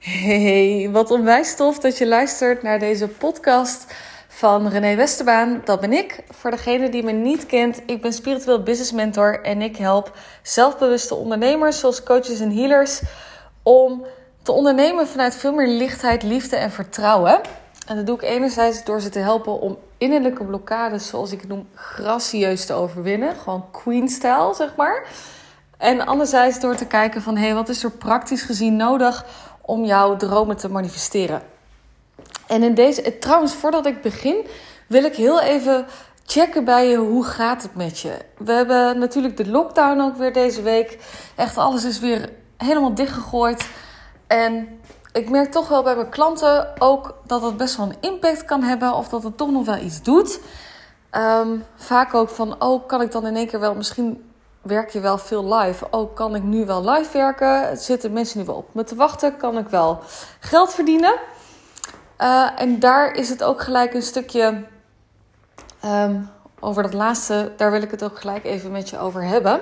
Hey, wat onwijs tof dat je luistert naar deze podcast van René Westerbaan. Dat ben ik. Voor degene die me niet kent, ik ben spiritueel business mentor en ik help zelfbewuste ondernemers zoals coaches en healers om te ondernemen vanuit veel meer lichtheid, liefde en vertrouwen. En dat doe ik enerzijds door ze te helpen om innerlijke blokkades, zoals ik het noem, gracieus te overwinnen. Gewoon queen-style, zeg maar. En anderzijds door te kijken van, hé, hey, wat is er praktisch gezien nodig om jouw dromen te manifesteren? En in deze, trouwens, voordat ik begin, wil ik heel even checken bij je, hoe gaat het met je? We hebben natuurlijk de lockdown ook weer deze week. Echt, alles is weer helemaal dichtgegooid. En ik merk toch wel bij mijn klanten ook dat het best wel een impact kan hebben. Of dat het toch nog wel iets doet. Ehm, vaak ook van, oh, kan ik dan in één keer wel, misschien werk je wel veel live. Oh, kan ik nu wel live werken? Zitten mensen nu wel op me te wachten? Kan ik wel geld verdienen? Uh, en daar is het ook gelijk een stukje um, over dat laatste. Daar wil ik het ook gelijk even met je over hebben.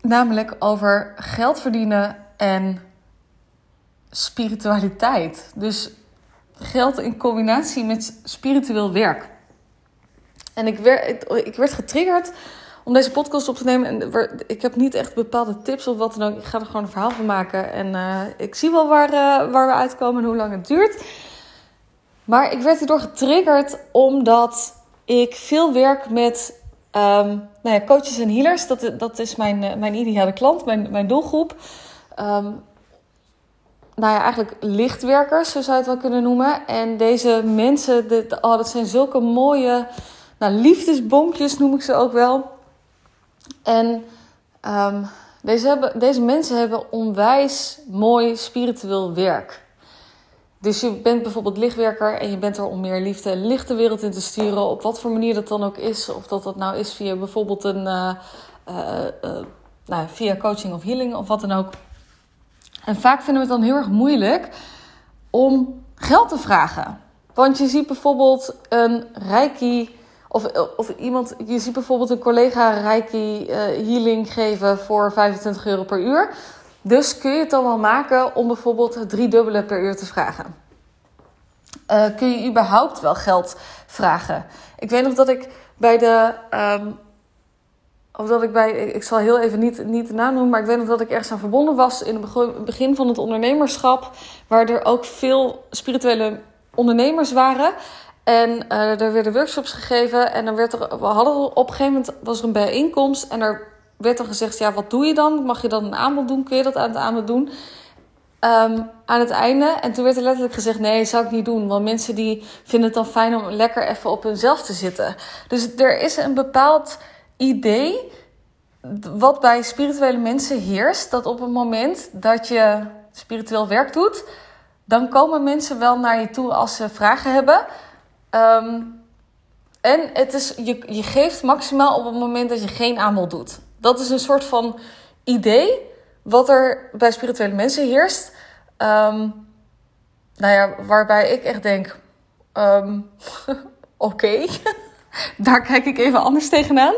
Namelijk over geld verdienen en spiritualiteit. Dus geld in combinatie met spiritueel werk. En ik werd, ik werd getriggerd om deze podcast op te nemen. En ik heb niet echt bepaalde tips of wat dan ook. Ik ga er gewoon een verhaal van maken. En uh, ik zie wel waar, uh, waar we uitkomen en hoe lang het duurt. Maar ik werd hierdoor getriggerd omdat ik veel werk met um, nou ja, coaches en healers. Dat, dat is mijn, uh, mijn ideale klant, mijn, mijn doelgroep. Um, nou ja, eigenlijk lichtwerkers, zo zou je het wel kunnen noemen. En deze mensen, dit, oh, dat zijn zulke mooie nou, liefdesbonkjes, noem ik ze ook wel. En um, deze, hebben, deze mensen hebben onwijs mooi spiritueel werk. Dus je bent bijvoorbeeld lichtwerker en je bent er om meer liefde en licht de wereld in te sturen. Op wat voor manier dat dan ook is. Of dat dat nou is via bijvoorbeeld een, uh, uh, uh, nou, via coaching of healing of wat dan ook. En vaak vinden we het dan heel erg moeilijk om geld te vragen. Want je ziet bijvoorbeeld een reiki of, of iemand, je ziet bijvoorbeeld een collega reiki uh, healing geven voor 25 euro per uur. Dus kun je het dan wel maken om bijvoorbeeld het driedubbele per uur te vragen. Uh, kun je überhaupt wel geld vragen? Ik weet nog dat ik bij de um, of dat ik bij, ik zal heel even niet, niet de naam noemen, maar ik weet nog dat ik ergens aan verbonden was in het begin van het ondernemerschap, waar er ook veel spirituele ondernemers waren. En uh, er werden workshops gegeven en dan werd er, we hadden op een gegeven moment was er een bijeenkomst en er werd er gezegd, ja, wat doe je dan? Mag je dan een aanbod doen? Kun je dat aan het aanbod doen? Um, aan het einde. En toen werd er letterlijk gezegd: nee, zou ik niet doen. Want mensen die vinden het dan fijn om lekker even op hunzelf te zitten. Dus er is een bepaald idee wat bij spirituele mensen heerst, dat op het moment dat je spiritueel werk doet, dan komen mensen wel naar je toe als ze vragen hebben. Um, en het is, je, je geeft maximaal op het moment dat je geen aanbod doet. Dat is een soort van idee wat er bij spirituele mensen heerst. Um, nou ja, waarbij ik echt denk: um, oké, daar kijk ik even anders tegenaan.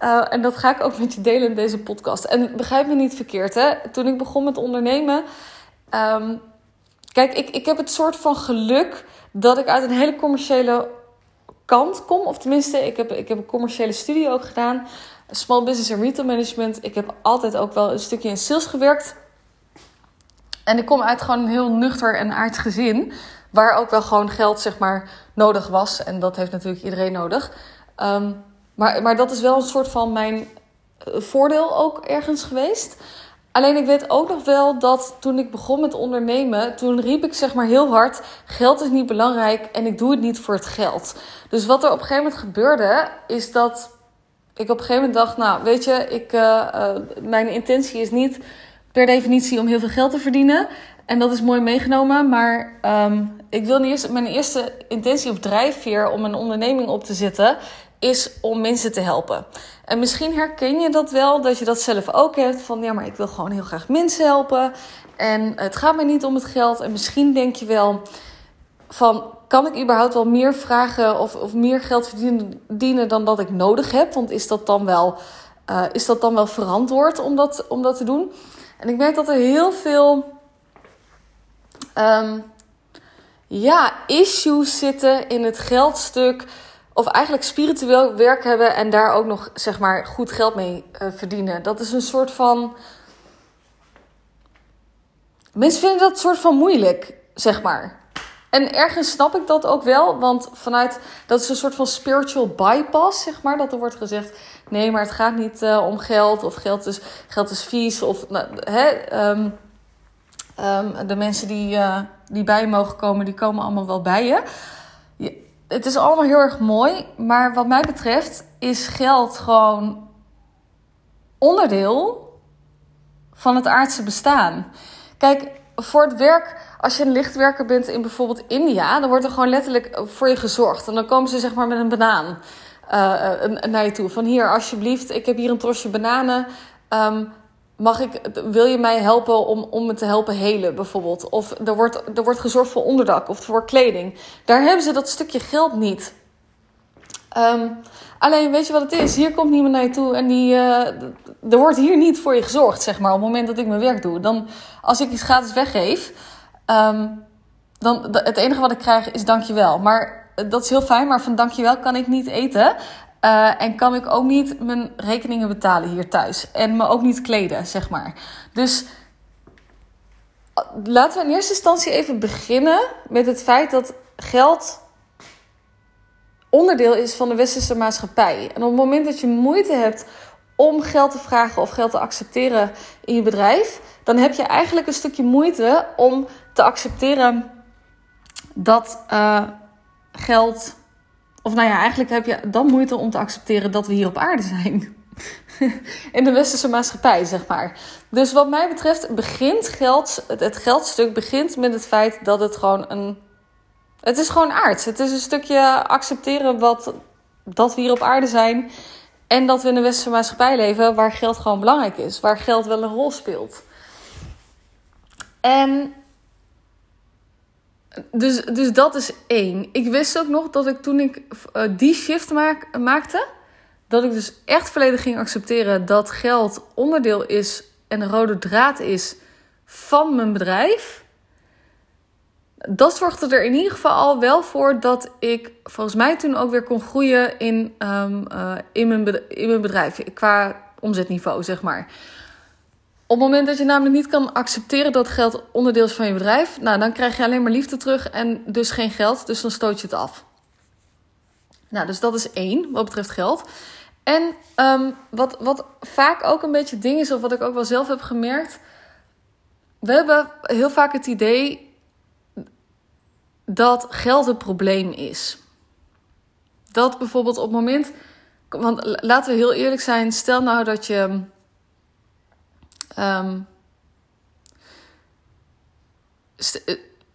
Uh, en dat ga ik ook met je delen in deze podcast. En begrijp me niet verkeerd, hè? Toen ik begon met ondernemen. Kijk, ik, ik heb het soort van geluk dat ik uit een hele commerciële kant kom. Of tenminste, ik heb, ik heb een commerciële studie ook gedaan. Small business en retail management. Ik heb altijd ook wel een stukje in sales gewerkt. En ik kom uit gewoon een heel nuchter en aardig gezin. Waar ook wel gewoon geld, zeg maar, nodig was. En dat heeft natuurlijk iedereen nodig. Um, maar, maar dat is wel een soort van mijn eh, voordeel ook ergens geweest. Alleen ik weet ook nog wel dat toen ik begon met ondernemen, toen riep ik zeg maar heel hard: geld is niet belangrijk en ik doe het niet voor het geld. Dus wat er op een gegeven moment gebeurde, is dat ik op een gegeven moment dacht: nou, weet je, ik, uh, uh, mijn intentie is niet per definitie om heel veel geld te verdienen. En dat is mooi meegenomen, maar um, ik wil niet mijn eerste intentie of drijfveer om een onderneming op te zetten, is om mensen te helpen. En misschien herken je dat wel, dat je dat zelf ook hebt. Van ja, maar ik wil gewoon heel graag mensen helpen. En het gaat mij niet om het geld. En misschien denk je wel van, kan ik überhaupt wel meer vragen of, of meer geld verdienen dan dat ik nodig heb? Want is dat dan wel, uh, is dat dan wel verantwoord om dat, om dat te doen? En ik merk dat er heel veel um, ja, issues zitten in het geldstuk. Of eigenlijk spiritueel werk hebben en daar ook nog zeg maar goed geld mee uh, verdienen. Dat is een soort van. Mensen vinden dat soort van moeilijk, zeg maar. En ergens snap ik dat ook wel, want vanuit dat is een soort van spiritual bypass, zeg maar. Dat er wordt gezegd: nee, maar het gaat niet uh, om geld, of geld is, geld is vies, of nou, hè, um, um, de mensen die, uh, die bij je mogen komen, die komen allemaal wel bij je. Het is allemaal heel erg mooi, maar wat mij betreft is geld gewoon onderdeel van het aardse bestaan. Kijk, voor het werk als je een lichtwerker bent in bijvoorbeeld India, dan wordt er gewoon letterlijk voor je gezorgd. En dan komen ze zeg maar met een banaan uh, naar je toe. Van hier, alsjeblieft, ik heb hier een trosje bananen. Um, mag ik, wil je mij helpen om, om me te helpen helen, bijvoorbeeld? Of er wordt, er wordt gezorgd voor onderdak of voor kleding. Daar hebben ze dat stukje geld niet. Um, alleen, weet je wat het is? Hier komt niemand naar je toe en die, uh, er wordt hier niet voor je gezorgd, zeg maar, op het moment dat ik mijn werk doe. Dan, als ik iets gratis weggeef, um, dan het enige wat ik krijg is dankjewel. Maar dat is heel fijn, maar van dankjewel kan ik niet eten. Uh, en kan ik ook niet mijn rekeningen betalen hier thuis. En me ook niet kleden, zeg maar. Dus laten we in eerste instantie even beginnen met het feit dat geld onderdeel is van de westerse maatschappij. En op het moment dat je moeite hebt om geld te vragen of geld te accepteren in je bedrijf, dan heb je eigenlijk een stukje moeite om te accepteren dat uh, geld. Of nou ja, eigenlijk heb je dan moeite om te accepteren dat we hier op aarde zijn. In de westerse maatschappij, zeg maar. Dus wat mij betreft begint geld, het geldstuk begint met het feit dat het gewoon een. Het is gewoon aards. Het is een stukje accepteren wat, dat we hier op aarde zijn. En dat we in de westerse maatschappij leven waar geld gewoon belangrijk is. Waar geld wel een rol speelt. En dus, dus dat is één. Ik wist ook nog dat ik toen ik uh, die shift maak, maakte, dat ik dus echt volledig ging accepteren dat geld onderdeel is en een rode draad is van mijn bedrijf. Dat zorgde er in ieder geval al wel voor dat ik volgens mij toen ook weer kon groeien in, um, uh, in, mijn, in mijn bedrijf. Qua omzetniveau, zeg maar. Op het moment dat je namelijk niet kan accepteren dat geld onderdeel is van je bedrijf, nou, dan krijg je alleen maar liefde terug en dus geen geld. Dus dan stoot je het af. Nou, dus dat is één wat betreft geld. En um, wat, wat vaak ook een beetje ding is, of wat ik ook wel zelf heb gemerkt. We hebben heel vaak het idee dat geld een probleem is. Dat bijvoorbeeld op het moment. Want laten we heel eerlijk zijn. Stel nou dat je Um,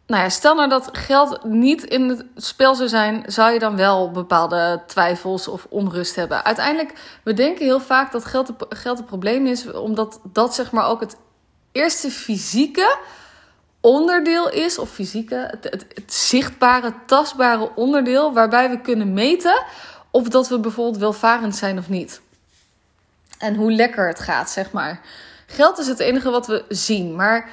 nou ja, stel nou dat geld niet in het spel zou zijn, zou je dan wel bepaalde twijfels of onrust hebben. Uiteindelijk, we denken heel vaak dat geld, geld een probleem is, omdat dat zeg maar ook het eerste fysieke onderdeel is, of fysieke, het, het, het zichtbare, tastbare onderdeel waarbij we kunnen meten of dat we bijvoorbeeld welvarend zijn of niet. En hoe lekker het gaat, zeg maar. Geld is het enige wat we zien, maar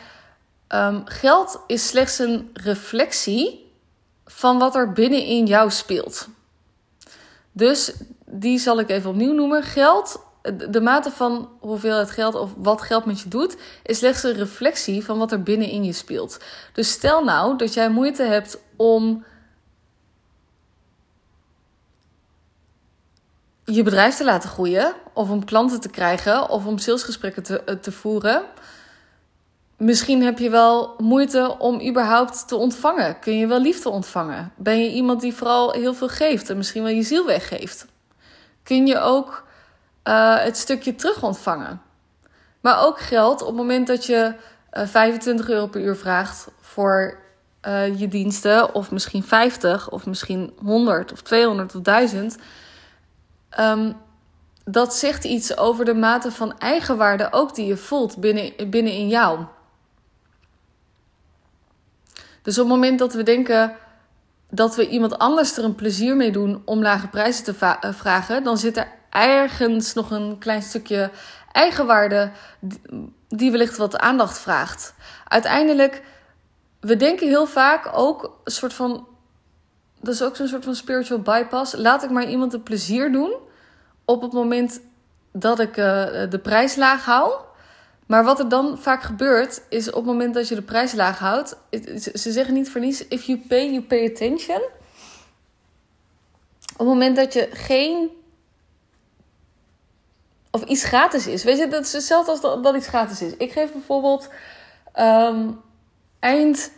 um, geld is slechts een reflectie van wat er binnenin jou speelt. Dus die zal ik even opnieuw noemen. Geld, de mate van hoeveelheid geld of wat geld met je doet, is slechts een reflectie van wat er binnenin je speelt. Dus stel nou dat jij moeite hebt om je bedrijf te laten groeien, of om klanten te krijgen, of om salesgesprekken te, eh, te voeren. Misschien heb je wel moeite om überhaupt te ontvangen. Kun je wel liefde ontvangen? Ben je iemand die vooral heel veel geeft en misschien wel je ziel weggeeft? Kun je ook uh, het stukje terug ontvangen? Maar ook geld op het moment dat je uh, eh, 25 euro per uur vraagt voor je diensten, of misschien 50, of misschien 100 of 200 of 1000 Um, dat zegt iets over de mate van eigenwaarde ook die je voelt binnen, binnen in jou. Dus op het moment dat we denken dat we iemand anders er een plezier mee doen om lage prijzen te eh, vragen, dan zit er ergens nog een klein stukje eigenwaarde die wellicht wat aandacht vraagt. Uiteindelijk, we denken heel vaak ook een soort van. Dat is ook zo'n soort van spiritual bypass. Laat ik maar iemand een plezier doen op het moment dat ik uh, de prijs laag hou. Maar wat er dan vaak gebeurt, is op het moment dat je de prijs laag houdt. Ze zeggen niet voor niets: if you pay, you pay attention. Op het moment dat je geen. of iets gratis is. Weet je, dat is hetzelfde als dat, dat iets gratis is. Ik geef bijvoorbeeld um, eind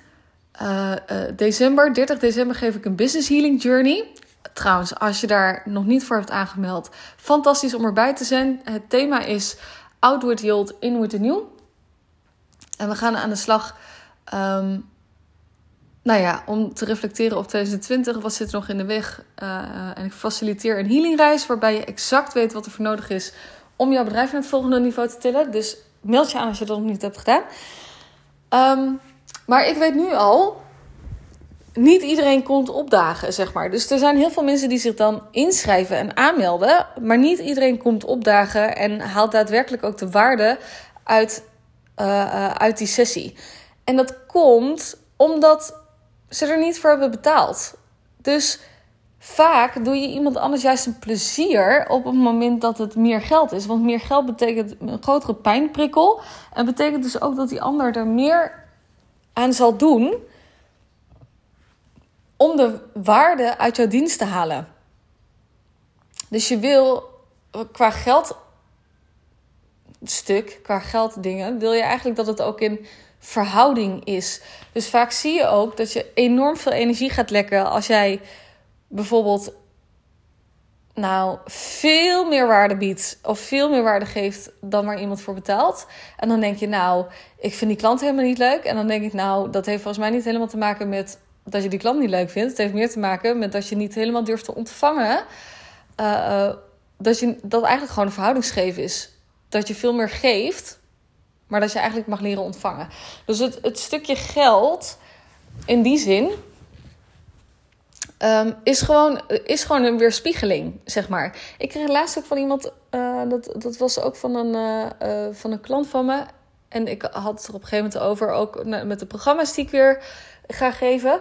uh, uh, december, 30 december, geef ik een business healing journey. Trouwens, als je daar nog niet voor hebt aangemeld, fantastisch om erbij te zijn. Het thema is Outward Yield, Inward New. En we gaan aan de slag. Um, nou ja, om te reflecteren op 2020, wat zit er nog in de weg? Uh, en ik faciliteer een healingreis waarbij je exact weet wat er voor nodig is om jouw bedrijf naar het volgende niveau te tillen. Dus meld je aan als je dat nog niet hebt gedaan. Um, maar ik weet nu al, niet iedereen komt opdagen, zeg maar. Dus er zijn heel veel mensen die zich dan inschrijven en aanmelden. Maar niet iedereen komt opdagen en haalt daadwerkelijk ook de waarde uit, uh, uit die sessie. En dat komt omdat ze er niet voor hebben betaald. Dus vaak doe je iemand anders juist een plezier op het moment dat het meer geld is. Want meer geld betekent een grotere pijnprikkel. En betekent dus ook dat die ander er meer aan zal doen om de waarde uit jouw dienst te halen. Dus je wil qua geld stuk, qua gelddingen, wil je eigenlijk dat het ook in verhouding is. Dus vaak zie je ook dat je enorm veel energie gaat lekken als jij bijvoorbeeld nou veel meer waarde biedt of veel meer waarde geeft dan waar iemand voor betaalt. En dan denk je, nou, ik vind die klant helemaal niet leuk. En dan denk ik, nou, dat heeft volgens mij niet helemaal te maken met dat je die klant niet leuk vindt. Het heeft meer te maken met dat je niet helemaal durft te ontvangen. Uh, dat, je, dat eigenlijk gewoon een verhoudingsgeef is. Dat je veel meer geeft, maar dat je eigenlijk mag leren ontvangen. Dus het, het stukje geld, in die zin, um, is, gewoon, is gewoon een weerspiegeling, zeg maar. Ik kreeg laatst ook van iemand, uh, dat, dat was ook van een, uh, van een klant van me. En ik had het er op een gegeven moment over, ook met de programma's die ik weer ga geven.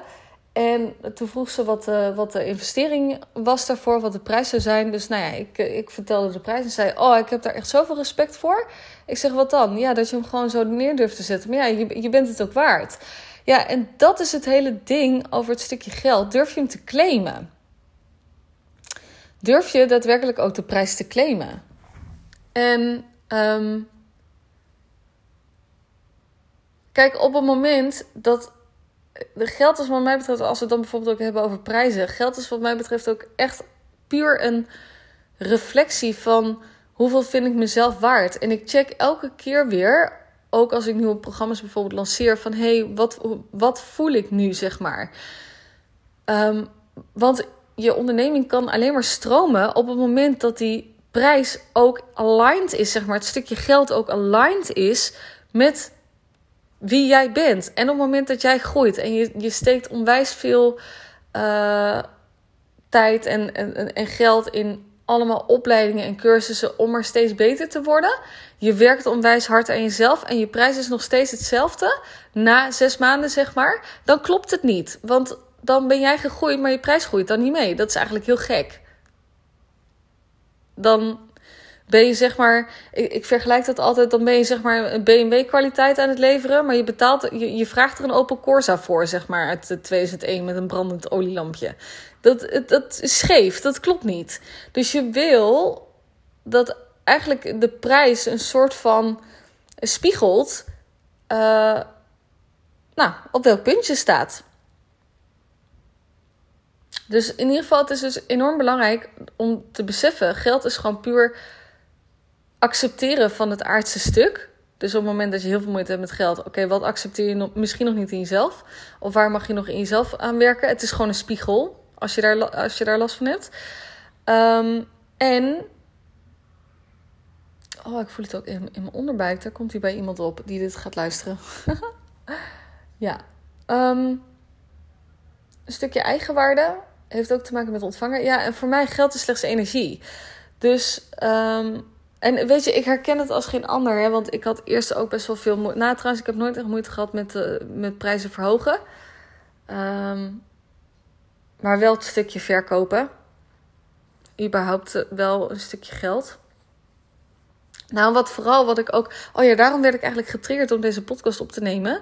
En toen vroeg ze wat, uh, wat de investering was daarvoor, wat de prijs zou zijn. Dus nou ja, ik, ik vertelde de prijs en zei: Oh, ik heb daar echt zoveel respect voor. Ik zeg: Wat dan? Ja, dat je hem gewoon zo neer durft te zetten. Maar ja, je, je bent het ook waard. Ja, en dat is het hele ding over het stukje geld. Durf je hem te claimen? Durf je daadwerkelijk ook de prijs te claimen? En um, kijk, op het moment dat geld is wat mij betreft, als we het dan bijvoorbeeld ook hebben over prijzen, geld is wat mij betreft ook echt puur een reflectie van hoeveel vind ik mezelf waard. En ik check elke keer weer, ook als ik nieuwe programma's bijvoorbeeld lanceer, van hé, hey, wat, wat voel ik nu, zeg maar. Um, want je onderneming kan alleen maar stromen op het moment dat die prijs ook aligned is, zeg maar. Het stukje geld ook aligned is met wie jij bent. En op het moment dat jij groeit en je, je steekt onwijs veel uh, tijd en, en, en geld in allemaal opleidingen en cursussen om er steeds beter te worden. Je werkt onwijs hard aan jezelf en je prijs is nog steeds hetzelfde. Na zes maanden, zeg maar. Dan klopt het niet. Want dan ben jij gegroeid, maar je prijs groeit dan niet mee. Dat is eigenlijk heel gek. Dan ben je zeg maar, ik, ik, vergelijk dat altijd, dan ben je zeg maar een BMW kwaliteit aan het leveren, maar je betaalt, je, je vraagt er een Opel Corsa voor, zeg maar, uit 2001 met een brandend olielampje. Dat, dat is scheef, dat klopt niet. Dus je wil dat eigenlijk de prijs een soort van spiegelt, uh, nou, op welk puntje staat. Dus in ieder geval, het is dus enorm belangrijk om te beseffen: geld is gewoon puur accepteren van het aardse stuk. Dus op het moment dat je heel veel moeite hebt met geld, oké, wat accepteer je nog, misschien nog niet in jezelf? Of waar mag je nog in jezelf aan werken? Het is gewoon een spiegel als je daar, als je daar last van hebt. Um, en. Oh, ik voel het ook in, in mijn onderbuik. Daar komt hij bij iemand op die dit gaat luisteren. ja. Um, een stukje eigenwaarde heeft ook te maken met ontvangen. Ja, en voor mij geldt is slechts energie. Dus um, En weet je, ik herken het als geen ander. Hè? Want ik had eerst ook best wel veel moeite. Nou, trouwens, ik heb nooit echt moeite gehad met, uh, met prijzen verhogen. Um, maar wel het stukje verkopen. Überhaupt wel een stukje geld. Nou, wat vooral wat ik ook. Oh ja, daarom werd ik eigenlijk getriggerd om deze podcast op te nemen.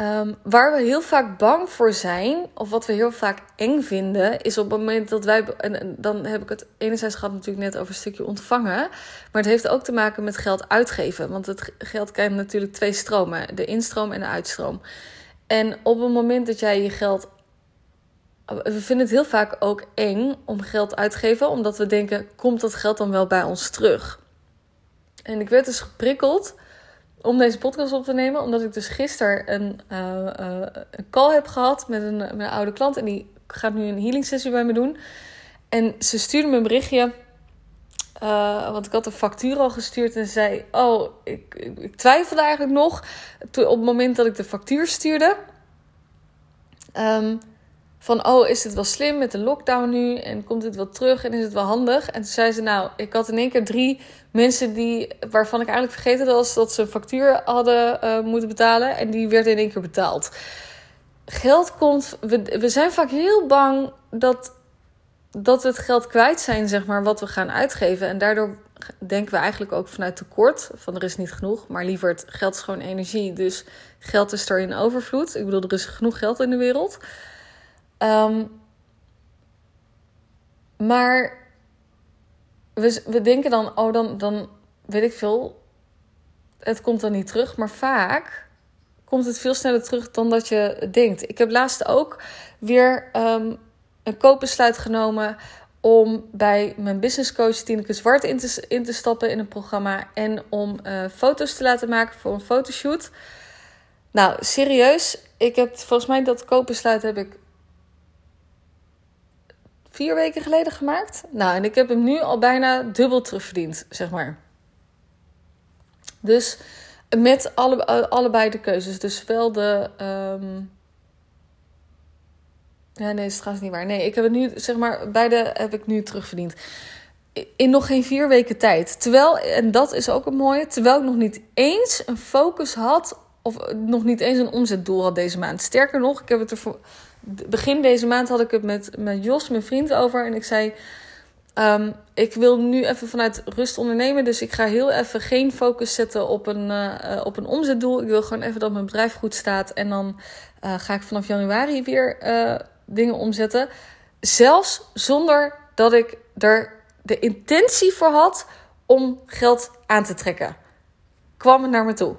Um, waar we heel vaak bang voor zijn, of wat we heel vaak eng vinden, is op het moment dat wij. En, dan heb ik het enerzijds gehad natuurlijk net over een stukje ontvangen. Maar het heeft ook te maken met geld uitgeven. Want het geld kent natuurlijk twee stromen: de instroom en de uitstroom. En op het moment dat jij je geld. We vinden het heel vaak ook eng om geld uit te geven, omdat we denken: komt dat geld dan wel bij ons terug? En ik werd dus geprikkeld om deze podcast op te nemen. Omdat ik dus gisteren een, uh, uh, een call heb gehad met een, met een oude klant. En die gaat nu een healing sessie bij me doen. En ze stuurde me een berichtje. Uh, want ik had de factuur al gestuurd en zei: Oh, ik, ik, twijfelde eigenlijk nog. Op het moment dat ik de factuur stuurde. Um, van, oh, is het wel slim met de lockdown nu? En komt het wel terug? En is het wel handig? En toen zei ze, nou, ik had in één keer drie mensen die, waarvan ik eigenlijk vergeten was dat ze een factuur hadden uh, moeten betalen. En die werd in één keer betaald. Geld komt, we, we zijn vaak heel bang dat, dat we het geld kwijt zijn, zeg maar, wat we gaan uitgeven. En daardoor denken we eigenlijk ook vanuit tekort, van er is niet genoeg. Maar liever, het geld is gewoon energie, dus geld is er in overvloed. Ik bedoel, er is genoeg geld in de wereld. Um, maar we, we denken dan, oh, dan, dan weet ik veel, het komt dan niet terug. Maar vaak komt het veel sneller terug dan dat je denkt. Ik heb laatst ook weer um, een koopbesluit genomen om bij mijn businesscoach Tineke Zwart in te, in te stappen in een programma en om uh, foto's te laten maken voor een fotoshoot. Nou, serieus, ik heb volgens mij dat koopbesluit heb ik vier weken geleden gemaakt. Nou, en ik heb hem nu al bijna dubbel terugverdiend, zeg maar. Dus met alle, allebei de keuzes. Dus wel de. Um... Ja, nee, is trouwens niet waar. Nee, ik heb het nu, zeg maar, beide heb ik nu terugverdiend. In nog geen vier weken tijd. Terwijl, en dat is ook een mooie, terwijl ik nog niet eens een focus had. Of nog niet eens een omzetdoel had deze maand. Sterker nog, ik heb het ervoor begin deze maand had ik het met, met Jos, mijn vriend, over. En ik zei: um, Ik wil nu even vanuit rust ondernemen. Dus ik ga heel even geen focus zetten op een, uh, op een omzetdoel. Ik wil gewoon even dat mijn bedrijf goed staat. En dan uh, ga ik vanaf januari weer uh, dingen omzetten. Zelfs zonder dat ik er de intentie voor had om geld aan te trekken. Kwam het naar me toe.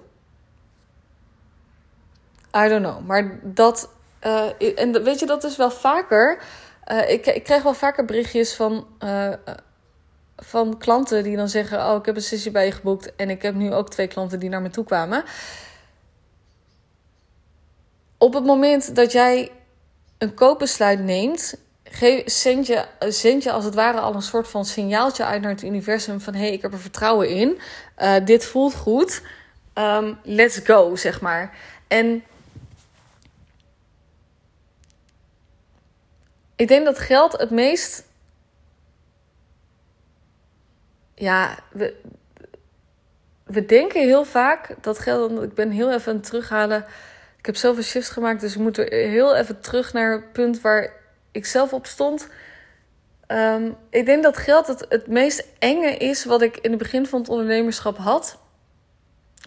I don't know. Maar dat uh, en weet je, dat is wel vaker. Uh, ik, ik krijg wel vaker berichtjes van, uh, van klanten die dan zeggen: Oh, ik heb een sessie bij je geboekt. En ik heb nu ook twee klanten die naar me toe kwamen. Op het moment dat jij een koopbesluit neemt, zend, je, zend je als het ware al een soort van signaaltje uit naar het universum: van hé, hey, ik heb er vertrouwen in. dit voelt goed. Um, let's go, zeg maar. En Ik denk dat geld het meest. Ja, we, we denken heel vaak dat geld. Ik ben heel even aan het terughalen. Ik heb zoveel shifts gemaakt, dus ik moet er heel even terug naar het punt waar ik zelf op stond. Um, ik denk dat geld het, het meest enge is wat ik in het begin van het ondernemerschap had.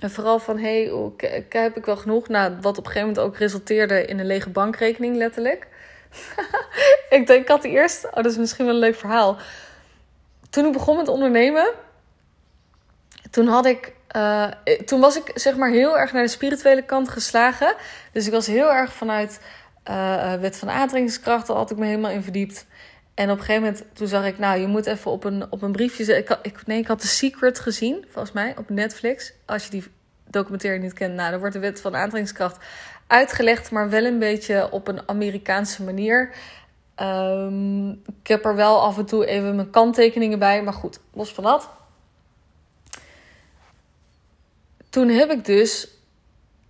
En vooral van, hé, hey, heb ik wel genoeg? Nou, wat op een gegeven moment ook resulteerde in een lege bankrekening, letterlijk. ik denk, ik had eerst, oh, dat is misschien wel een leuk verhaal. Toen ik begon met ondernemen, toen had ik, uh, toen was ik zeg maar heel erg naar de spirituele kant geslagen. Dus ik was heel erg vanuit uh, wet van aantrekkingskracht, al had ik me helemaal in verdiept. En op een gegeven moment, toen zag ik, nou, je moet even op een, op een briefje ik, ik, Nee, ik had The Secret gezien, volgens mij, op Netflix. Als je die documentaire niet kent, nou, dan wordt de wet van aantrekkingskracht uitgelegd, maar wel een beetje op een Amerikaanse manier. Um, ik heb er wel af en toe even mijn kanttekeningen bij, maar goed, los van dat. Toen heb ik dus,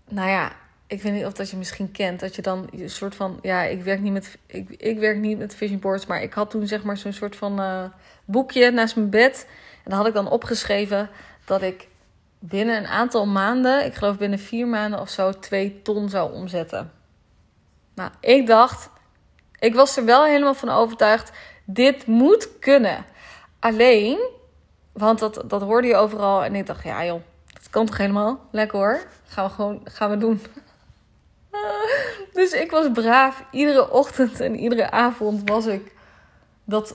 nou ja, ik weet niet of dat je misschien kent, dat je dan een soort van, ja, ik werk niet met, ik, ik werk niet met vision boards, maar ik had toen zeg maar zo'n soort van uh, boekje naast mijn bed. En dan had ik dan opgeschreven dat ik binnen een aantal maanden, ik geloof binnen vier maanden of zo, twee ton zou omzetten. Nou, ik dacht, ik was er wel helemaal van overtuigd, dit moet kunnen. Alleen, want dat, dat hoorde je overal en ik dacht, ja joh, dat kan toch helemaal? Lekker hoor, gaan we gewoon, gaan we doen. Dus ik was braaf. Iedere ochtend en iedere avond was ik dat,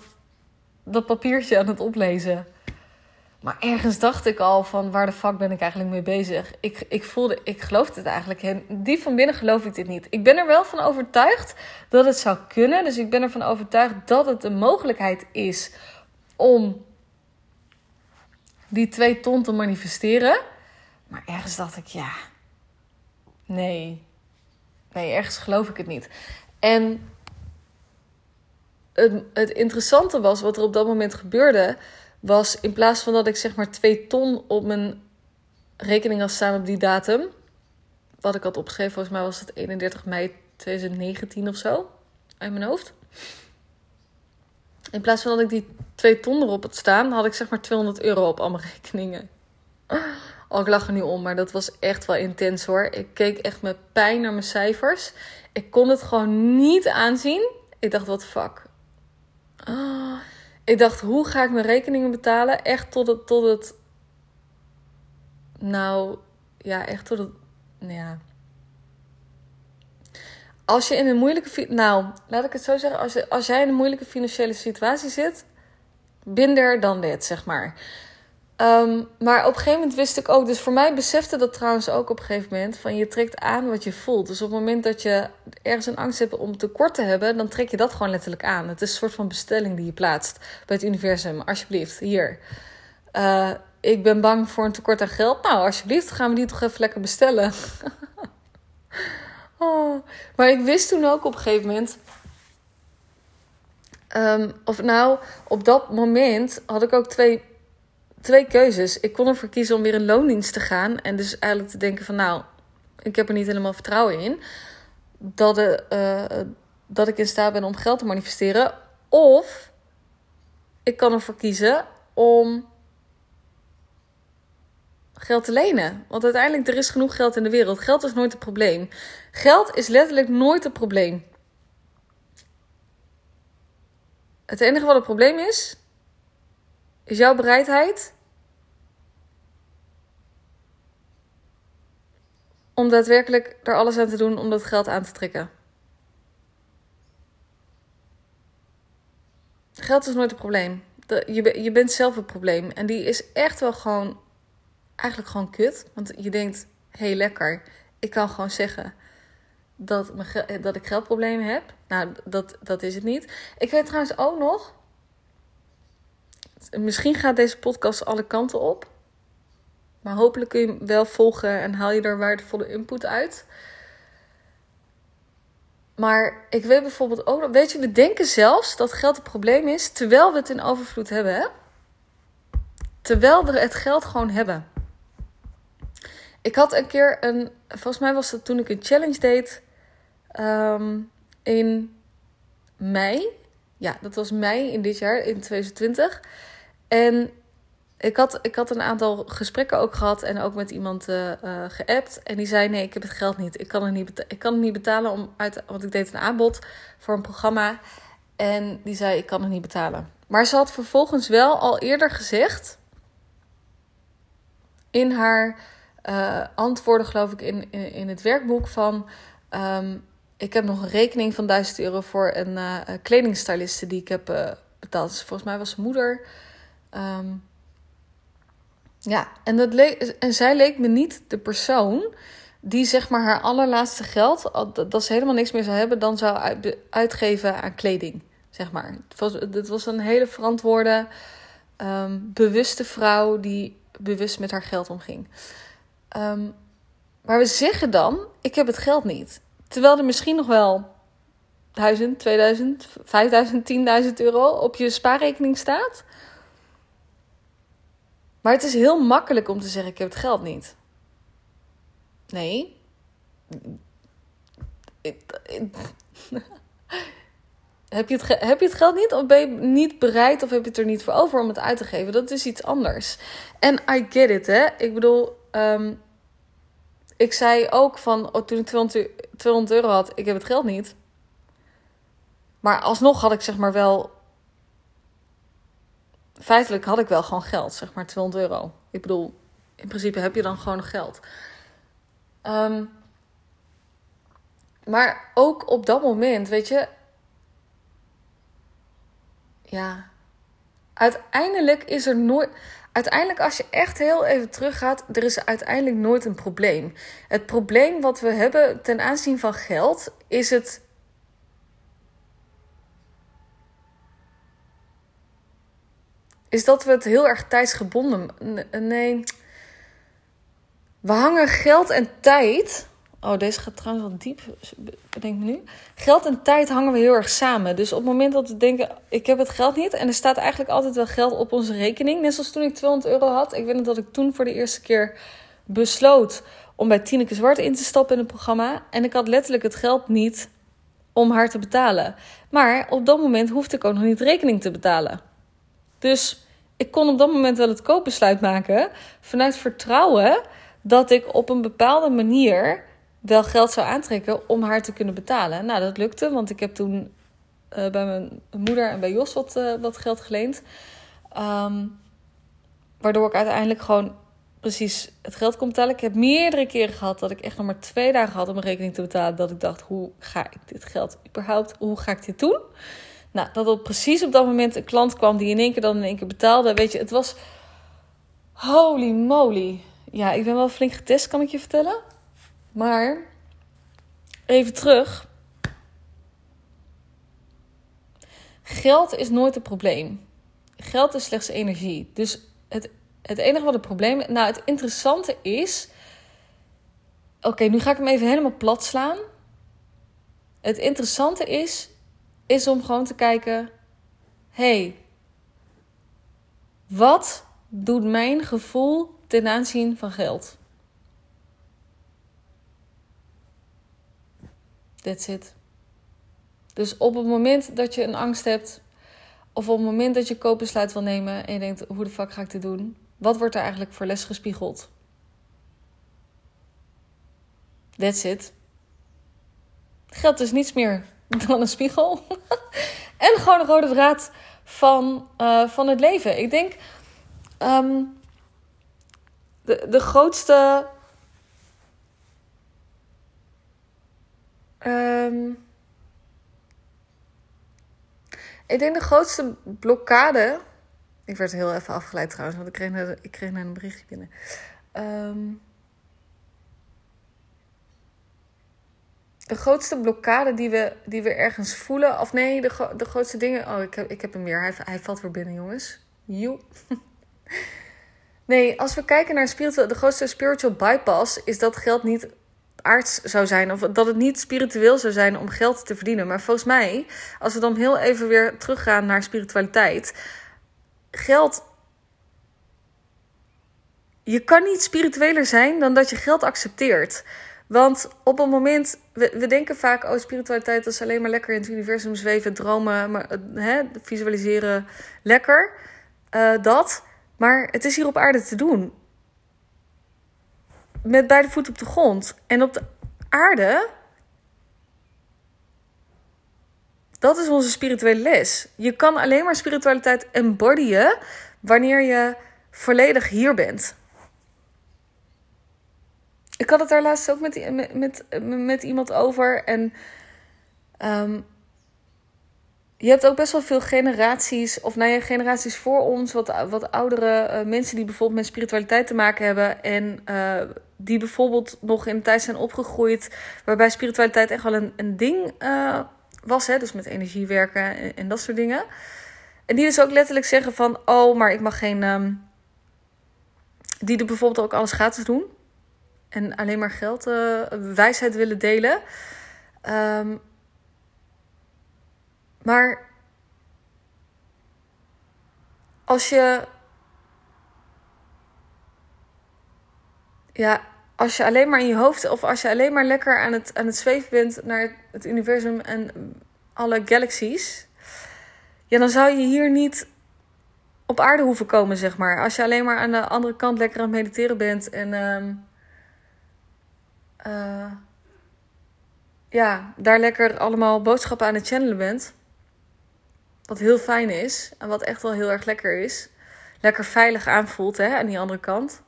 dat papiertje aan het oplezen. Maar ergens dacht ik al van waar de fuck ben ik eigenlijk mee bezig? Ik, ik voelde, ik geloofde het eigenlijk. Die van binnen geloof ik dit niet. Ik ben er wel van overtuigd dat het zou kunnen. Dus ik ben ervan overtuigd dat het een mogelijkheid is om die twee ton te manifesteren. Maar ergens dacht ik, ja, nee, nee, ergens geloof ik het niet. En het, het interessante was, wat er op dat moment gebeurde, was in plaats van dat ik zeg maar 2 ton op mijn rekening had staan op die datum, wat ik had opgeschreven, volgens mij was het 31 mei 2019 of zo, uit mijn hoofd. In plaats van dat ik die 2 ton erop had staan, had ik zeg maar 200 euro op al mijn rekeningen. Oh, ik lach er nu om, maar dat was echt wel intens hoor. Ik keek echt met pijn naar mijn cijfers. Ik kon het gewoon niet aanzien. Ik dacht, wat fuck. Oh, ik dacht, hoe ga ik mijn rekeningen betalen? Echt tot het, tot het. Nou, ja, echt tot het. Nou ja. Als je in een moeilijke. Nou, laat ik het zo zeggen. Als, je, als jij in een moeilijke financiële situatie zit. Binder dan dit, zeg maar. Um, maar op een gegeven moment wist ik ook, dus voor mij besefte dat trouwens ook op een gegeven moment, van je trekt aan wat je voelt. Dus op het moment dat je ergens een angst hebt om tekort te hebben, dan trek je dat gewoon letterlijk aan. Het is een soort van bestelling die je plaatst bij het universum. Alsjeblieft, hier. Uh, ik ben bang voor een tekort aan geld. Nou, alsjeblieft, gaan we die toch even lekker bestellen. oh. Maar ik wist toen ook op een gegeven moment. Um, of nou, op dat moment had ik ook twee twee keuzes. Ik kon ervoor kiezen om weer in loondienst te gaan. En dus eigenlijk te denken van nou, ik heb er niet helemaal vertrouwen in. Dat, de, uh, dat ik in staat ben om geld te manifesteren. Of ik kan ervoor kiezen om geld te lenen. Want uiteindelijk, er is genoeg geld in de wereld. Geld is nooit het probleem. Geld is letterlijk nooit het probleem. Het enige wat het probleem is, is jouw bereidheid om daadwerkelijk er alles aan te doen om dat geld aan te trekken. Geld is nooit het probleem. Je, je bent zelf het probleem. En die is echt wel gewoon, eigenlijk gewoon kut. Want je denkt, hé hey, lekker, ik kan gewoon zeggen dat, dat ik geldproblemen heb. Nou, dat, dat is het niet. Ik weet trouwens ook nog, Misschien gaat deze podcast alle kanten op. Maar hopelijk kun je hem wel volgen en haal je er waardevolle input uit. Maar ik weet bijvoorbeeld ook, weet je, we denken zelfs dat geld een probleem is terwijl we het in overvloed hebben. Hè? Terwijl we het geld gewoon hebben. Ik had een keer een, volgens mij was dat toen ik een challenge deed ehm, in mei. Ja, dat was mei in dit jaar, in 2020. En ik had, ik had een aantal gesprekken ook gehad en ook met iemand uh, uh, geappt. En die zei: Nee, ik heb het geld niet. Ik kan het niet, ik kan het niet betalen. Om uit, want ik deed een aanbod voor een programma. En die zei: Ik kan het niet betalen. Maar ze had vervolgens wel al eerder gezegd. In haar uh, antwoorden, geloof ik, in, in, het werkboek van. Um, ik heb nog een rekening van 1000 euro voor een kledingstyliste die ik heb betaald. Dus volgens mij was zijn moeder. Um, ja, en, dat en zij leek me niet de persoon die zeg maar haar allerlaatste geld, dat ze helemaal niks meer zou hebben, dan zou uitgeven aan kleding. Zeg maar. Het was, het was een hele verantwoorde, um, bewuste vrouw die bewust met haar geld omging. Um, maar we zeggen dan: ik heb het geld niet. Terwijl er misschien nog wel 1000, 2000, 5000, 10.000 euro op je spaarrekening staat. Maar het is heel makkelijk om te zeggen: ik heb het geld niet. Nee. Heb je, het heb je het geld niet of ben je niet bereid of heb je het er niet voor over om het uit te geven? Dat is iets anders. En I get it, hè. Ik bedoel, um, ik zei ook van, oh, toen ik 200, 200 euro had, ik heb het geld niet. Maar alsnog had ik zeg maar wel, feitelijk had ik wel gewoon geld, zeg maar 200 euro. Ik bedoel, in principe heb je dan gewoon geld. Um, maar ook op dat moment, weet je, ja, uiteindelijk is er nooit. Uiteindelijk, als je echt heel even teruggaat, er is uiteindelijk nooit een probleem. Het probleem wat we hebben ten aanzien van geld is het. Is dat we het heel erg tijdsgebonden. Nee. We hangen geld en tijd Oh, deze gaat trouwens wel diep, bedenk nu. Geld en tijd hangen we heel erg samen. Dus op het moment dat we denken, ik heb het geld niet... en er staat eigenlijk altijd wel geld op onze rekening. Net zoals toen ik 200 euro had. Ik weet nog dat ik toen voor de eerste keer besloot... om bij Tineke Zwart in te stappen in het programma. En ik had letterlijk het geld niet om haar te betalen. Maar op dat moment hoefde ik ook nog niet rekening te betalen. Dus ik kon op dat moment wel het koopbesluit maken... vanuit vertrouwen dat ik op een bepaalde manier wel geld zou aantrekken om haar te kunnen betalen. Nou, dat lukte, want ik heb toen uh, bij mijn moeder en bij Jos wat, uh, wat geld geleend. Um, waardoor ik uiteindelijk gewoon precies het geld kon betalen. Ik heb meerdere keren gehad dat ik echt nog maar twee dagen had om mijn rekening te betalen. Dat ik dacht, hoe ga ik dit geld überhaupt, hoe ga ik dit doen? Nou, dat er precies op dat moment een klant kwam die in één keer dan in één keer betaalde. Weet je, het was holy moly. Ja, ik ben wel flink getest, kan ik je vertellen. Maar even terug. Geld is nooit het probleem. Geld is slechts energie. Dus het, het enige wat het probleem. Nou, het interessante is. Oké, nu ga ik hem even helemaal plat slaan. Het interessante is. Is om gewoon te kijken. hey, wat doet mijn gevoel ten aanzien van geld? That's it. Dus op het moment dat je een angst hebt, of op het moment dat je koopbesluit wil nemen en je denkt: hoe de fuck ga ik dit doen? Wat wordt er eigenlijk voor les gespiegeld? That's it. Geld is niets meer dan een spiegel. en gewoon een rode draad van, uh, van het leven. Ik denk. Um, de, de grootste Um, ik denk de grootste blokkade. Ik werd heel even afgeleid trouwens, want ik kreeg net, ik kreeg een berichtje binnen. Um, de grootste blokkade die we, die we ergens voelen. Of nee, de, de grootste dingen. Oh, ik heb, ik heb hem weer. Hij, hij valt weer binnen, jongens. Joe. Nee, als we kijken naar spiritual, de grootste spiritual bypass is dat geld niet aards zou zijn. Of dat het niet spiritueel zou zijn om geld te verdienen. Maar volgens mij, als we dan heel even weer teruggaan naar spiritualiteit. Geld. Je kan niet spiritueler zijn dan dat je geld accepteert. Want op een moment, we, denken vaak, oh, spiritualiteit is alleen maar lekker in het universum zweven, dromen, maar, hè, visualiseren, lekker. Uh, dat. Maar het is hier op aarde te doen met beide voeten op de grond. En op de aarde. Dat is onze spirituele les. Je kan alleen maar spiritualiteit embodyen wanneer je volledig hier bent. Ik had het daar laatst ook met, met, met, met iemand over. En um, je hebt ook best wel veel generaties, of nou ja, generaties voor ons, wat, wat oudere uh, mensen die bijvoorbeeld met spiritualiteit te maken hebben. En uh, die bijvoorbeeld nog in een tijd zijn opgegroeid waarbij spiritualiteit echt wel een, een ding uh, was. Hè? Dus met energie werken en, en, dat soort dingen. En die dus ook letterlijk zeggen van, oh, maar ik mag geen... Um, die er bijvoorbeeld ook alles gratis doen. En alleen maar geld, wijsheid willen delen. Um, maar als je. Ja, als je alleen maar in je hoofd of als je alleen maar lekker aan het, aan het zweven bent naar het universum en alle galaxies. Ja, dan zou je hier niet op aarde hoeven komen, zeg maar. Als je alleen maar aan de andere kant lekker aan het mediteren bent en ehm, eh, ja, daar lekker allemaal boodschappen aan het channelen bent. Wat heel fijn is en wat echt wel heel erg lekker is. Lekker veilig aanvoelt hè, aan die andere kant.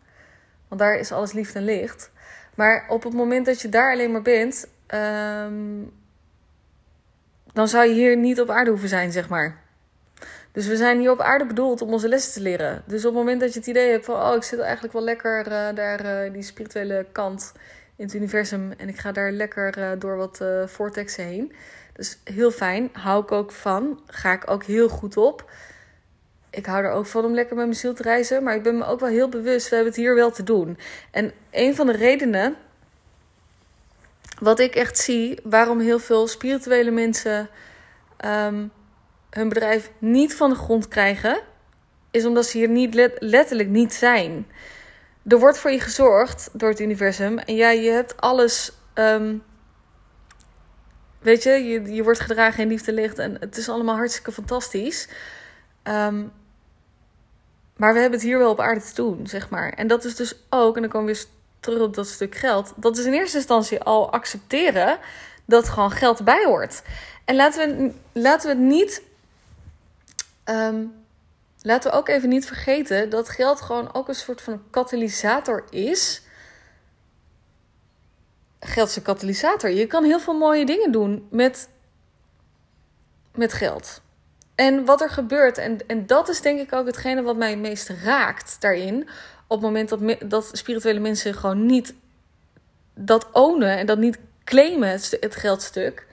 Want daar is alles liefde en licht. Maar op het moment dat je daar alleen maar bent, ehm, dan zou je hier niet op aarde hoeven zijn, zeg maar. Dus we zijn hier op aarde bedoeld om onze lessen te leren. Dus op het moment dat je het idee hebt van, oh, ik zit eigenlijk wel lekker uh, daar, uh, die spirituele kant in het universum en ik ga daar lekker uh, door wat vortexen heen. Dus heel fijn, hou ik ook van, ga ik ook heel goed op. Ik hou er ook van om lekker met mijn ziel te reizen, maar ik ben me ook wel heel bewust, we hebben het hier wel te doen. En een van de redenen wat ik echt zie, waarom heel veel spirituele mensen um, hun bedrijf niet van de grond krijgen, is omdat ze hier niet letterlijk niet zijn. Er wordt voor je gezorgd door het universum en ja, je hebt alles. Um, weet je, je, je wordt gedragen in liefde licht en het is allemaal hartstikke fantastisch. Um, maar we hebben het hier wel op aarde te doen, zeg maar. En dat is dus ook, en dan komen we weer terug op dat stuk geld. Dat is in eerste instantie al accepteren dat gewoon geld bij hoort. En laten we, laten we het niet Um, laten we ook even niet vergeten dat geld gewoon ook een soort van katalysator is. Geld is een katalysator. Je kan heel veel mooie dingen doen met, met geld. En wat er gebeurt, en, en dat is denk ik ook hetgene wat mij het meest raakt daarin. Op het moment dat, dat spirituele mensen gewoon niet dat ownen en dat niet claimen, het, het geldstuk.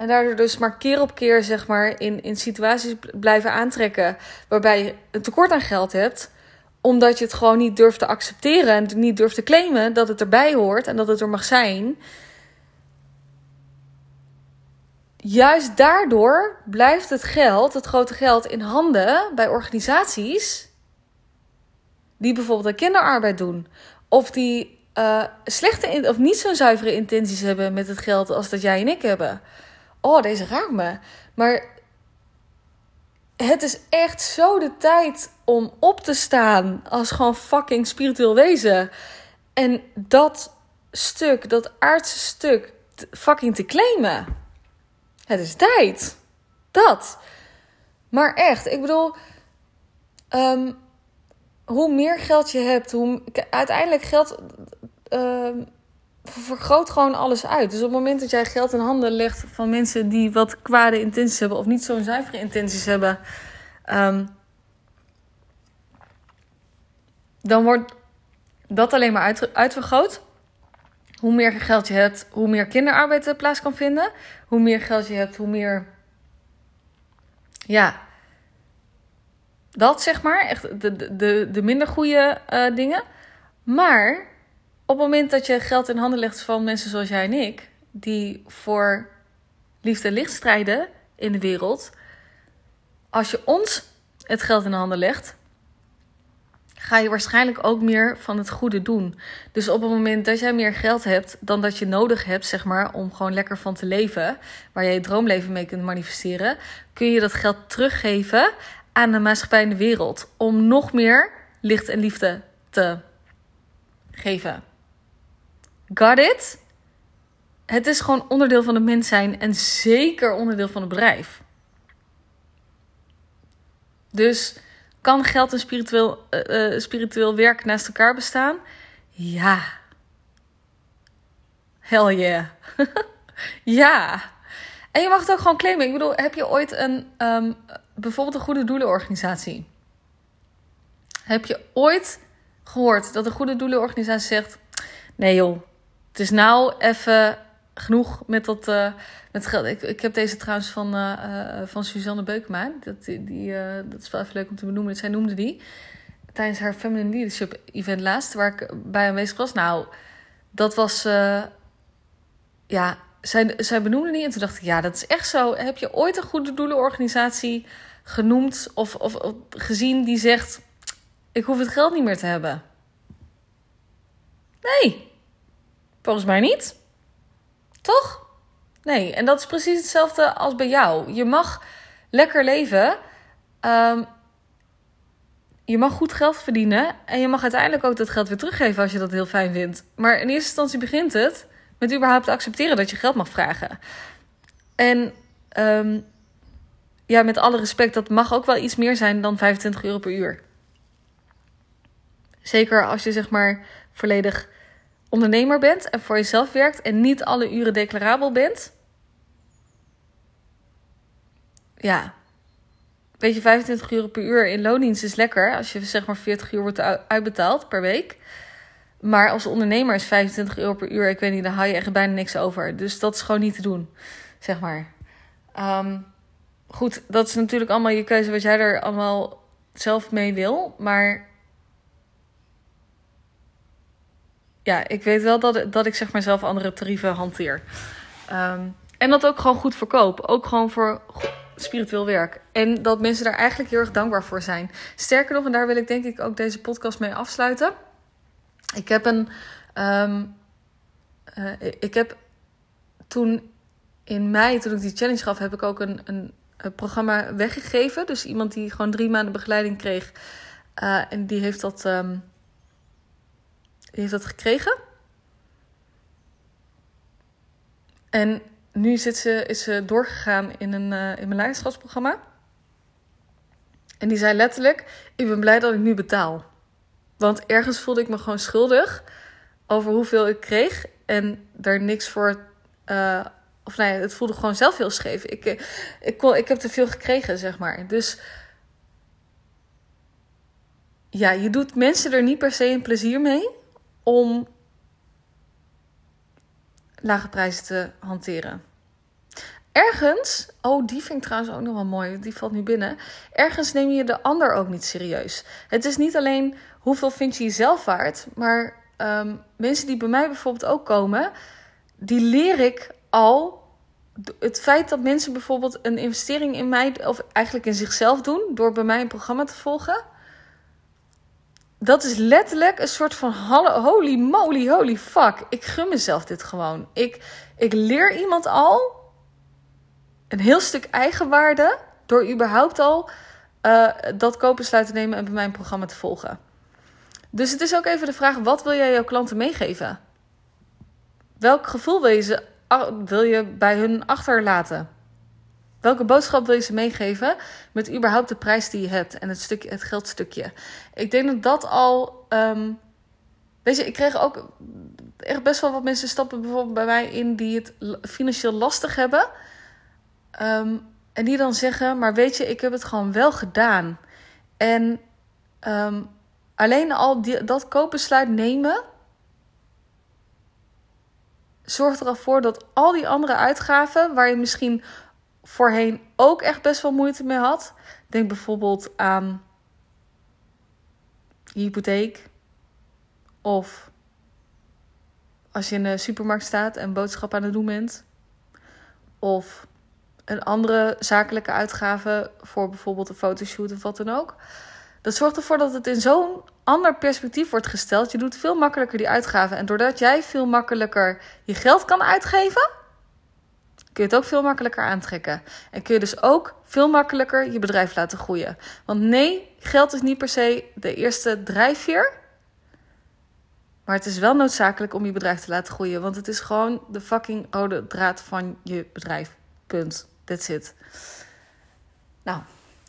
En daardoor dus maar keer op keer, zeg maar, in, in situaties blijven aantrekken waarbij je een tekort aan geld hebt, omdat je het gewoon niet durft te accepteren en niet durft te claimen dat het erbij hoort en dat het er mag zijn. Juist daardoor blijft het geld, het grote geld, in handen bij organisaties die bijvoorbeeld kinderarbeid doen. Of die uh, slechte of niet zo'n zuivere intenties hebben met het geld als dat jij en ik hebben oh, deze raakt me. Maar het is echt zo de tijd om op te staan als gewoon fucking spiritueel wezen. En dat stuk, dat aardse stuk, fucking te claimen. Het is tijd. Dat. Maar echt, ik bedoel, um, hoe meer geld je hebt, hoe uiteindelijk geld. Um, vergroot gewoon alles uit. Dus op het moment dat jij geld in handen legt van mensen die wat kwade intenties hebben of niet zo'n zuivere intenties hebben, um, dan wordt dat alleen maar uit, uitvergroot. Hoe meer geld je hebt, hoe meer kinderarbeid plaats kan vinden. Hoe meer geld je hebt, hoe meer. Ja. Dat zeg maar. Echt de, de, de minder goede uh, dingen. Maar op het moment dat je geld in handen legt van mensen zoals jij en ik, die voor liefde en licht strijden in de wereld, als je ons het geld in de handen legt, ga je waarschijnlijk ook meer van het goede doen. Dus op het moment dat jij meer geld hebt dan dat je nodig hebt, zeg maar, om gewoon lekker van te leven, waar je je droomleven mee kunt manifesteren, kun je dat geld teruggeven aan de maatschappij in de wereld om nog meer licht en liefde te geven. Got it? Het is gewoon onderdeel van het mens zijn en zeker onderdeel van het bedrijf. Dus kan geld en spiritueel, uh, spiritueel werk naast elkaar bestaan? Ja. Hell yeah. ja. En je mag het ook gewoon claimen. Ik bedoel, heb je ooit een, um, bijvoorbeeld een goede doelenorganisatie? Heb je ooit gehoord dat een goede doelenorganisatie zegt: Nee joh, het is nou even genoeg met dat uh, met geld. Ik, ik heb deze trouwens van, uh, van Suzanne Beukema. Dat, die, die dat is wel even leuk om te benoemen. Zij noemde die tijdens haar Feminine Leadership event laatst, waar ik bij aanwezig was. Nou, dat was. ja, zij, zij benoemde die. En toen dacht ik, ja, dat is echt zo. Heb je ooit een goede doelenorganisatie genoemd of, of gezien die zegt: Ik hoef het geld niet meer te hebben? Nee. Volgens mij niet. Toch? Nee, en dat is precies hetzelfde als bij jou. Je mag lekker leven. Ehm, je mag goed geld verdienen. En je mag uiteindelijk ook dat geld weer teruggeven als je dat heel fijn vindt. Maar in eerste instantie begint het met überhaupt te accepteren dat je geld mag vragen. En ehm, ja, met alle respect, dat mag ook wel iets meer zijn dan 25 euro per uur. Zeker als je zeg maar volledig ondernemer bent en voor jezelf werkt en niet alle uren declarabel bent. Ja, weet je, 25 euro per uur in loondienst is lekker als je zeg maar 40 uur wordt uitbetaald per week. Maar als ondernemer is 25 euro per uur, ik weet niet, dan haal je echt bijna niks over. Dus dat is gewoon niet te doen, zeg maar. Ehm, goed, dat is natuurlijk allemaal je keuze wat jij er allemaal zelf mee wil. Maar ja, ik weet wel dat, dat ik zeg maar zelf andere tarieven hanteer. Ehm, en dat ook gewoon goed verkoop. Ook gewoon voor spiritueel werk. En dat mensen daar eigenlijk heel erg dankbaar voor zijn. Sterker nog, en daar wil ik denk ik ook deze podcast mee afsluiten. Ik heb een. Ehm, eh, ik heb toen in mei, toen ik die challenge gaf, heb ik ook een, een, programma weggegeven. Dus iemand die gewoon drie maanden begeleiding kreeg. Uh, en die heeft dat. Um, die heeft dat gekregen. En nu zit ze, is ze doorgegaan in, een, uh, in mijn leiderschapsprogramma. En die zei letterlijk: Ik ben blij dat ik nu betaal. Want ergens voelde ik me gewoon schuldig over hoeveel ik kreeg. En daar niks voor. Uh, of nee, het voelde gewoon zelf heel scheef. Ik, eh, ik, kon, ik heb te veel gekregen, zeg maar. Dus ja, je doet mensen er niet per se een plezier mee om lage prijzen te hanteren. Ergens, oh, die vind ik trouwens ook nog wel mooi, die valt nu binnen. Ergens neem je de ander ook niet serieus. Het is niet alleen hoeveel vind je jezelf waard, maar um, mensen die bij mij bijvoorbeeld ook komen, die leer ik al. Het feit dat mensen bijvoorbeeld een investering in mij, of eigenlijk in zichzelf doen, door bij mij een programma te volgen dat is letterlijk een soort van holy moly, holy fuck. Ik gun mezelf dit gewoon. Ik, ik leer iemand al een heel stuk eigenwaarde door überhaupt al uh, dat kopen te nemen en bij mijn programma te volgen. Dus het is ook even de vraag: wat wil jij jouw klanten meegeven? Welk gevoel wil je, ze, wil je bij hun achterlaten? Welke boodschap wil je ze meegeven met überhaupt de prijs die je hebt en het, stukje, het geldstukje? Ik denk dat dat al. Um, weet je, ik kreeg ook echt best wel wat mensen stappen bijvoorbeeld bij mij in die het financieel lastig hebben. Um, en die dan zeggen: Maar weet je, ik heb het gewoon wel gedaan. En um, alleen al die, dat koopbesluit nemen. Zorgt ervoor dat al die andere uitgaven, waar je misschien voorheen ook echt best wel moeite mee had. Denk bijvoorbeeld aan je hypotheek. Of als je in de supermarkt staat en boodschap aan het doen bent. Of een andere zakelijke uitgave voor bijvoorbeeld een fotoshoot of wat dan ook. Dat zorgt ervoor dat het in zo'n ander perspectief wordt gesteld. Je doet veel makkelijker die uitgaven. En doordat jij veel makkelijker je geld kan uitgeven, kun je het ook veel makkelijker aantrekken. En kun je dus ook veel makkelijker je bedrijf laten groeien. Want nee, geld is niet per se de eerste drijfveer. Maar het is wel noodzakelijk om je bedrijf te laten groeien. Want het is gewoon de fucking rode draad van je bedrijf. Punt. That's it. Nou,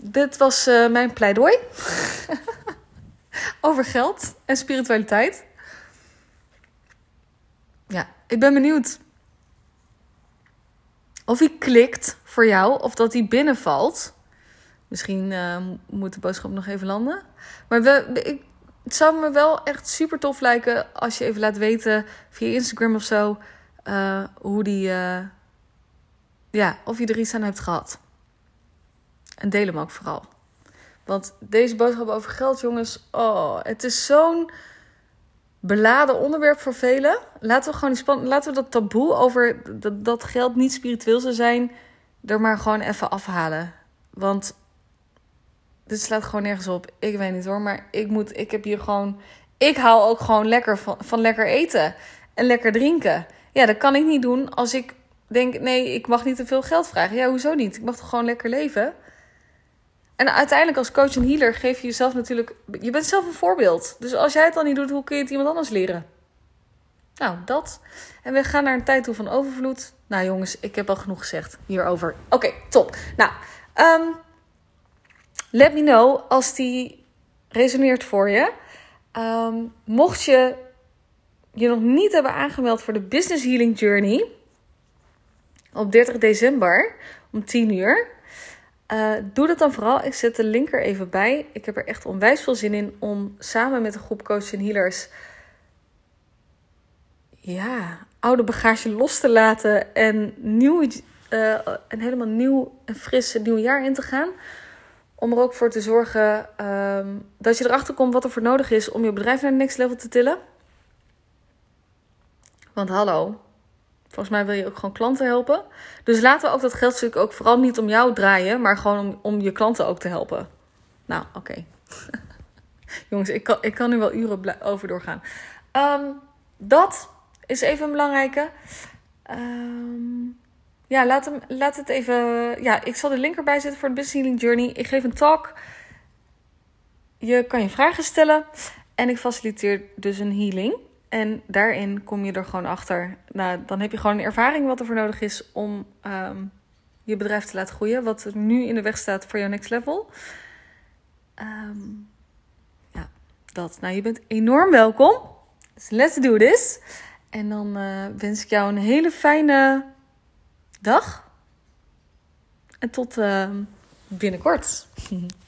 dit was uh, mijn pleidooi. Over geld en spiritualiteit. Ja, ik ben benieuwd of hij klikt voor jou of dat hij binnenvalt. Misschien uh, moet de boodschap nog even landen. Maar we, ik, het zou me wel echt super tof lijken als je even laat weten via Instagram of zo. Uh, hoe die. Uh, ja, of je er iets aan hebt gehad. En deel hem ook vooral. Want deze boodschap over geld, jongens. Oh, het is zo'n beladen onderwerp voor velen. Laten we gewoon die span laten we dat taboe over dat, dat geld niet spiritueel zou zijn, er maar gewoon even afhalen. Want dit slaat gewoon nergens op. Ik weet niet hoor, maar ik moet, ik heb hier gewoon, ik hou ook gewoon lekker van, van lekker eten en lekker drinken. Ja, dat kan ik niet doen als ik denk, nee, ik mag niet te veel geld vragen. Ja, hoezo niet? Ik mag toch gewoon lekker leven? En uiteindelijk als coach en healer geef je jezelf natuurlijk... Je bent zelf een voorbeeld. Dus als jij het dan niet doet, hoe kun je het iemand anders leren? Nou, dat. En we gaan naar een tijd toe van overvloed. Nou jongens, ik heb al genoeg gezegd hierover. Oké, top. Nou, um, let me know als die resoneert voor je. Um, mocht je je nog niet hebben aangemeld voor de Business Healing Journey op 30 december om 10 uur. Uh, doe dat dan vooral. Ik zet de link er even bij. Ik heb er echt onwijs veel zin in om samen met een groep coaches en healers ja, oude bagage los te laten en nieuw, uh, een helemaal nieuw en fris nieuw jaar in te gaan. Om er ook voor te zorgen um, dat je erachter komt wat er voor nodig is om je bedrijf naar het next level te tillen. Want hallo, volgens mij wil je ook gewoon klanten helpen. Dus laten we ook dat geldstuk ook vooral niet om jou draaien, maar gewoon om, je klanten ook te helpen. Nou, oké. Jongens, ik kan, ik kan nu wel uren over doorgaan. Um, dat is even een belangrijke. Um, ja, laat, hem, laat het even. Ja, ik zal de link erbij zetten voor de Business Healing Journey. Ik geef een talk. Je kan je vragen stellen. En ik faciliteer dus een healing. En daarin kom je er gewoon achter. Nou, dan heb je gewoon een ervaring wat er voor nodig is om um, je bedrijf te laten groeien. Wat er nu in de weg staat voor jouw next level. Um, ja, dat. Nou, je bent enorm welkom. Dus let's do this. En dan uh, wens ik jou een hele fijne dag. En tot uh, binnenkort.